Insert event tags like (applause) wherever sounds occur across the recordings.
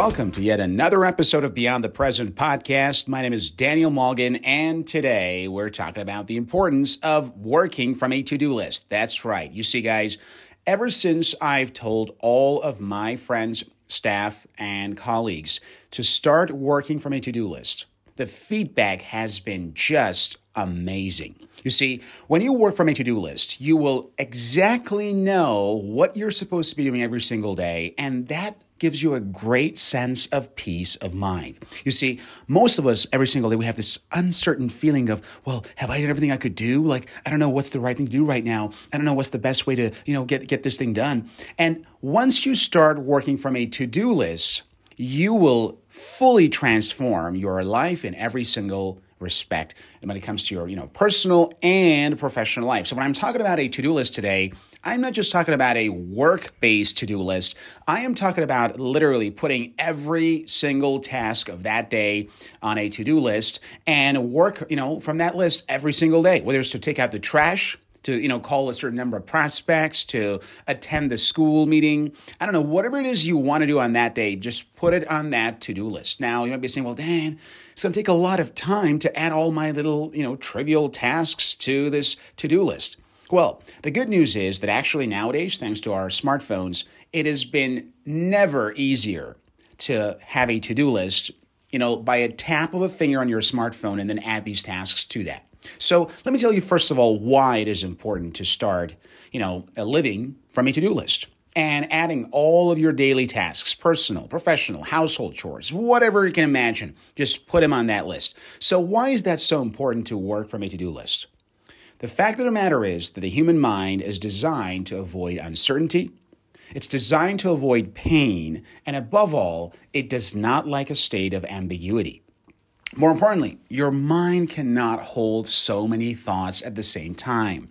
welcome to yet another episode of Beyond the Present podcast. My name is Daniel Morgan, and today we're talking about the importance of working from a to do list. That's right. You see, guys, ever since I've told all of my friends, staff, and colleagues to start working from a to do list, the feedback has been just amazing. You see, when you work from a to do list, you will exactly know what you're supposed to be doing every single day, and that gives you a great sense of peace of mind. You see, most of us every single day we have this uncertain feeling of, well, have I done everything I could do? Like, I don't know what's the right thing to do right now. I don't know what's the best way to, you know, get get this thing done. And once you start working from a to-do list, you will fully transform your life in every single respect and when it comes to your you know personal and professional life so when i'm talking about a to-do list today i'm not just talking about a work-based to-do list. I am talking about literally putting every single task of that day on a to-do list and work you know from that list every single day whether it's to take out the trash to you know call a certain number of prospects to attend the school meeting. I don't know whatever it is you want to do on that day just put it on that to-do list. Now you might be saying well dan it's going to take a lot of time to add all my little you know trivial tasks to this to-do list well the good news is that actually nowadays thanks to our smartphones it has been never easier to have a to-do list you know by a tap of a finger on your smartphone and then add these tasks to that so let me tell you first of all why it is important to start, you know, a living from a to-do list and adding all of your daily tasks, personal, professional, household chores, whatever you can imagine, just put them on that list. So why is that so important to work from a to-do list? The fact of the matter is that the human mind is designed to avoid uncertainty. It's designed to avoid pain, and above all, it does not like a state of ambiguity. More importantly, your mind cannot hold so many thoughts at the same time.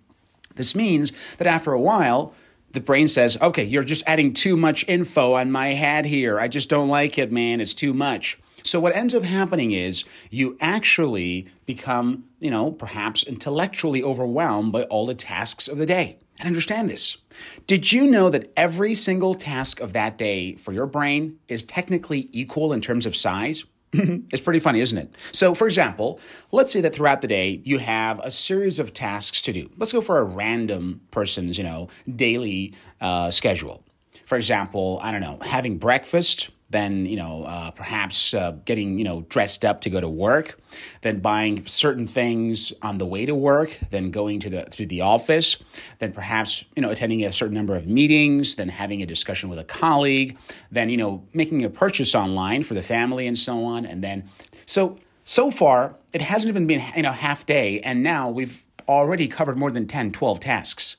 This means that after a while, the brain says, okay, you're just adding too much info on my head here. I just don't like it, man. It's too much. So what ends up happening is you actually become, you know, perhaps intellectually overwhelmed by all the tasks of the day. And understand this. Did you know that every single task of that day for your brain is technically equal in terms of size? (laughs) it's pretty funny, isn't it? So, for example, let's say that throughout the day you have a series of tasks to do. Let's go for a random person's, you know, daily uh, schedule. For example, I don't know, having breakfast, then you know uh, perhaps uh, getting you know dressed up to go to work then buying certain things on the way to work then going to the to the office then perhaps you know attending a certain number of meetings then having a discussion with a colleague then you know making a purchase online for the family and so on. And then so so far it hasn't even been you know half day and now we've already covered more than 10 12 tasks.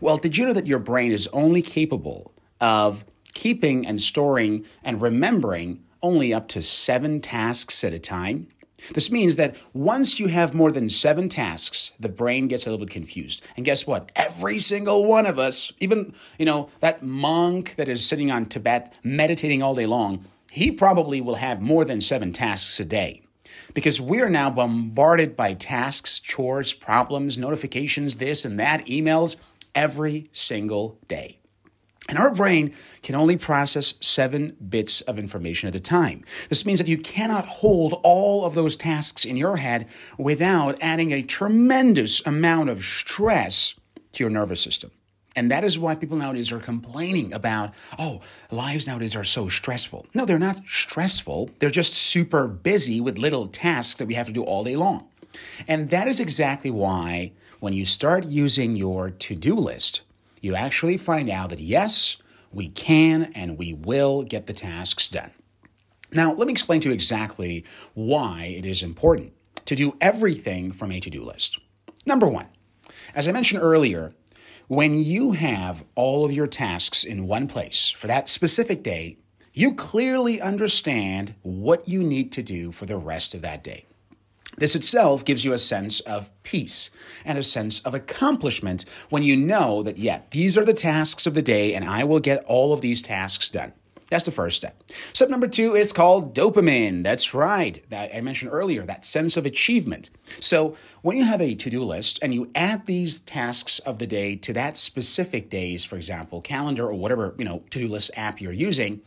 Well did you know that your brain is only capable of keeping and storing and remembering only up to seven tasks at a time. This means that once you have more than seven tasks, the brain gets a little bit confused. And guess what? Every single one of us, even, you know, that monk that is sitting on Tibet meditating all day long, he probably will have more than seven tasks a day. Because we are now bombarded by tasks, chores, problems, notifications, this and that, emails every single day. And our brain can only process seven bits of information at a time. This means that you cannot hold all of those tasks in your head without adding a tremendous amount of stress to your nervous system. And that is why people nowadays are complaining about, oh, lives nowadays are so stressful. No, they're not stressful. They're just super busy with little tasks that we have to do all day long. And that is exactly why when you start using your to do list, you actually find out that yes, we can and we will get the tasks done. Now, let me explain to you exactly why it is important to do everything from a to do list. Number one, as I mentioned earlier, when you have all of your tasks in one place for that specific day, you clearly understand what you need to do for the rest of that day. This itself gives you a sense of peace and a sense of accomplishment when you know that, yeah, these are the tasks of the day and I will get all of these tasks done. That's the first step. Step number two is called dopamine. That's right. That I mentioned earlier, that sense of achievement. So when you have a to-do list and you add these tasks of the day to that specific days, for example, calendar or whatever, you know, to-do list app you're using,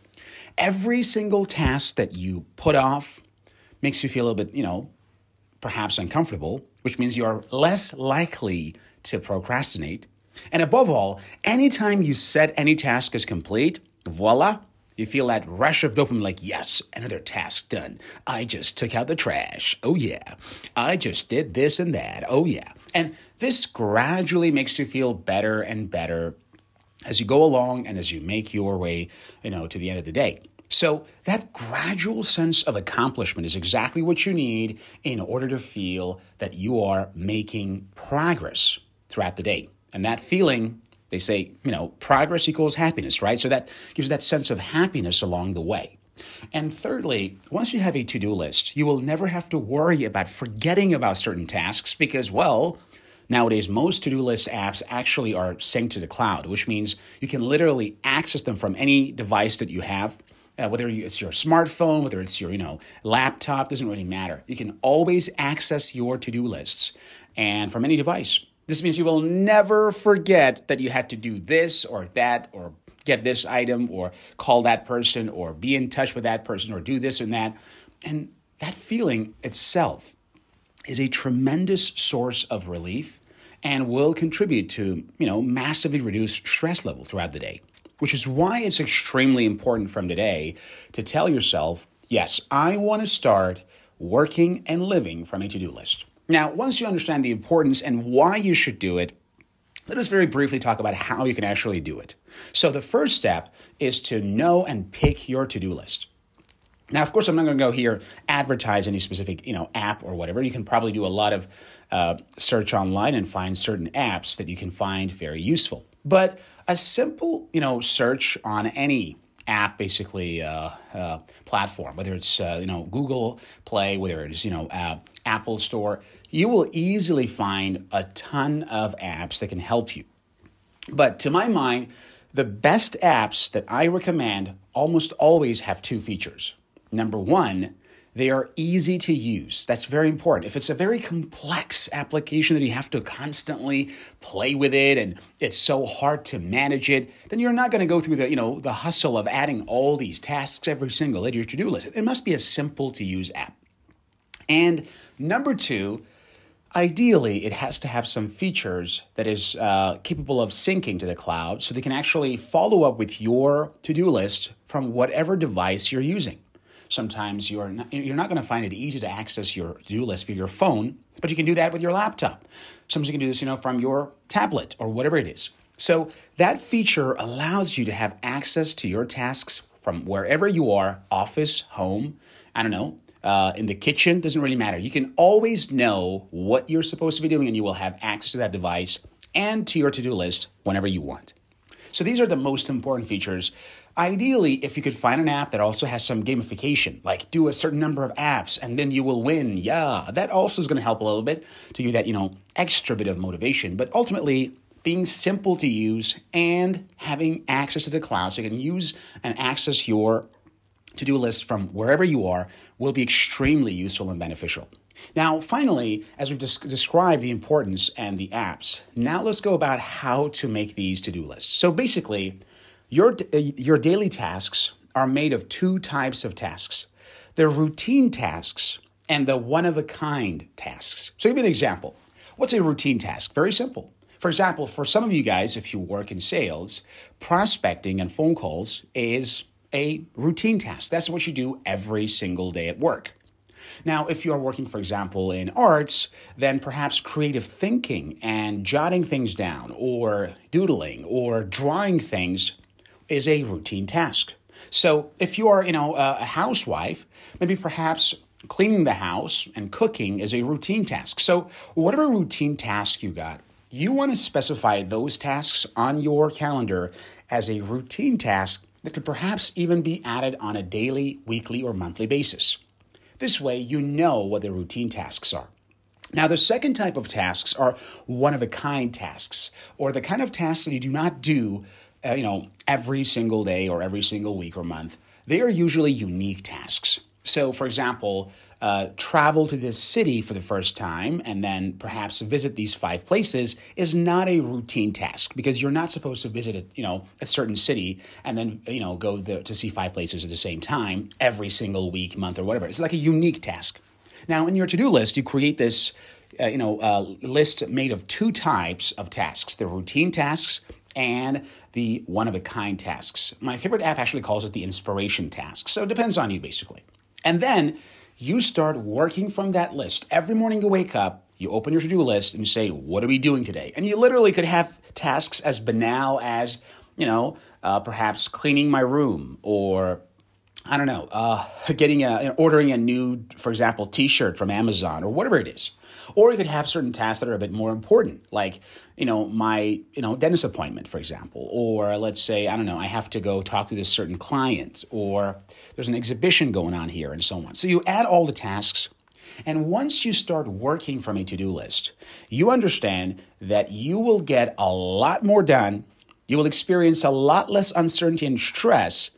every single task that you put off makes you feel a little bit, you know, perhaps uncomfortable, which means you're less likely to procrastinate. And above all, anytime you set any task as complete, voila, you feel that rush of dopamine like, yes, another task done. I just took out the trash. Oh, yeah. I just did this and that. Oh, yeah. And this gradually makes you feel better and better as you go along and as you make your way, you know, to the end of the day. So that gradual sense of accomplishment is exactly what you need in order to feel that you are making progress throughout the day. And that feeling, they say, you know, progress equals happiness, right? So that gives that sense of happiness along the way. And thirdly, once you have a to do list, you will never have to worry about forgetting about certain tasks because, well, Nowadays, most to do list apps actually are synced to the cloud, which means you can literally access them from any device that you have. Uh, whether it's your smartphone, whether it's your you know laptop, doesn't really matter. You can always access your to-do lists, and from any device. This means you will never forget that you had to do this or that or get this item or call that person or be in touch with that person or do this and that. And that feeling itself is a tremendous source of relief and will contribute to, you know, massively reduce stress level throughout the day. Which is why it's extremely important from today to tell yourself, yes, I want to start working and living from a to-do list. Now, once you understand the importance and why you should do it, let us very briefly talk about how you can actually do it. So, the first step is to know and pick your to do list. Now, of course, I'm not going to go here advertise any specific you know app or whatever. You can probably do a lot of uh, search online and find certain apps that you can find very useful. But a simple you know search on any app basically uh, uh, platform, whether it's uh, you know Google Play, whether it's you know uh, Apple Store, you will easily find a ton of apps that can help you. But to my mind, the best apps that I recommend almost always have two features. Number one, they are easy to use. That's very important. If it's a very complex application that you have to constantly play with it and it's so hard to manage it, then you're not going to go through the, you know, the hustle of adding all these tasks every single day to your to-do list. It must be a simple to use app. And number two, ideally it has to have some features that is uh, capable of syncing to the cloud so they can actually follow up with your to-do list from whatever device you're using Sometimes you're not, you're not going to find it easy to access your to-do list via your phone, but you can do that with your laptop. Sometimes you can do this, you know, from your tablet or whatever it is. So that feature allows you to have access to your tasks from wherever you are, office, home, I don't know, uh, in the kitchen, doesn't really matter. You can always know what you're supposed to be doing and you will have access to that device and to your to-do list whenever you want. So these are the most important features Ideally, if you could find an app that also has some gamification, like do a certain number of apps and then you will win, yeah, that also is going to help a little bit to give that, you know, extra bit of motivation. But ultimately, being simple to use and having access to the cloud so you can use and access your to do list from wherever you are will be extremely useful and beneficial. Now, finally, as we've des- described the importance and the apps, now let's go about how to make these to do lists. So basically, your, uh, your daily tasks are made of two types of tasks the routine tasks and the one of a kind tasks. So, give me an example. What's a routine task? Very simple. For example, for some of you guys, if you work in sales, prospecting and phone calls is a routine task. That's what you do every single day at work. Now, if you're working, for example, in arts, then perhaps creative thinking and jotting things down, or doodling, or drawing things is a routine task. So if you are, you know, a housewife, maybe perhaps cleaning the house and cooking is a routine task. So whatever routine task you got, you want to specify those tasks on your calendar as a routine task that could perhaps even be added on a daily, weekly, or monthly basis. This way, you know what the routine tasks are. Now, the second type of tasks are one of a kind tasks, or the kind of tasks that you do not do uh, you know, every single day or every single week or month. They are usually unique tasks. So, for example, uh, travel to this city for the first time and then perhaps visit these five places is not a routine task because you're not supposed to visit a, you know a certain city and then you know go the, to see five places at the same time every single week, month, or whatever. It's like a unique task. Now, in your to do list, you create this uh, you know uh, list made of two types of tasks: the routine tasks and the one of a kind tasks. My favorite app actually calls it the inspiration task. So it depends on you basically. And then you start working from that list. Every morning you wake up, you open your to do list and you say, What are we doing today? And you literally could have tasks as banal as, you know, uh, perhaps cleaning my room or I don't know, uh, getting a, ordering a new, for example, T-shirt from Amazon or whatever it is. Or you could have certain tasks that are a bit more important, like you know my you know dentist appointment, for example, or let's say I don't know I have to go talk to this certain client, or there's an exhibition going on here, and so on. So you add all the tasks. And once you start working from a to do list, you understand that you will get a lot more done. You will experience a lot less uncertainty and stress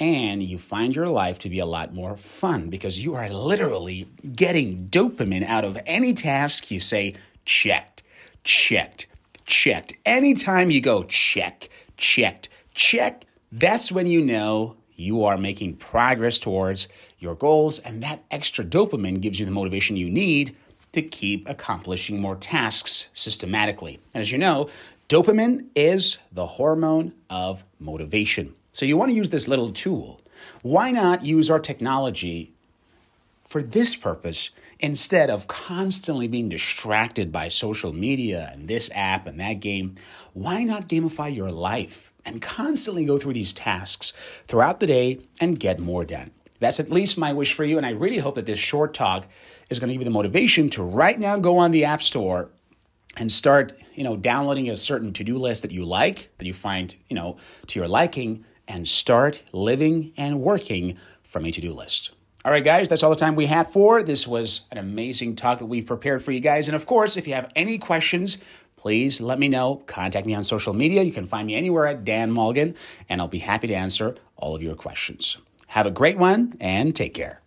and you find your life to be a lot more fun because you are literally getting dopamine out of any task you say checked, checked, checked. Anytime you go check, checked, check, that's when you know you are making progress towards your goals, and that extra dopamine gives you the motivation you need to keep accomplishing more tasks systematically. And as you know, dopamine is the hormone of motivation. So you want to use this little tool. Why not use our technology for this purpose instead of constantly being distracted by social media and this app and that game? Why not gamify your life and constantly go through these tasks throughout the day and get more done? That's at least my wish for you, and I really hope that this short talk is going to give you the motivation to right now go on the App Store and start, you know, downloading a certain to-do list that you like, that you find, you know, to your liking, and start living and working from a to do list. All right, guys, that's all the time we had for. This was an amazing talk that we prepared for you guys. And of course, if you have any questions, please let me know. Contact me on social media. You can find me anywhere at Dan Malgin, and I'll be happy to answer all of your questions. Have a great one and take care.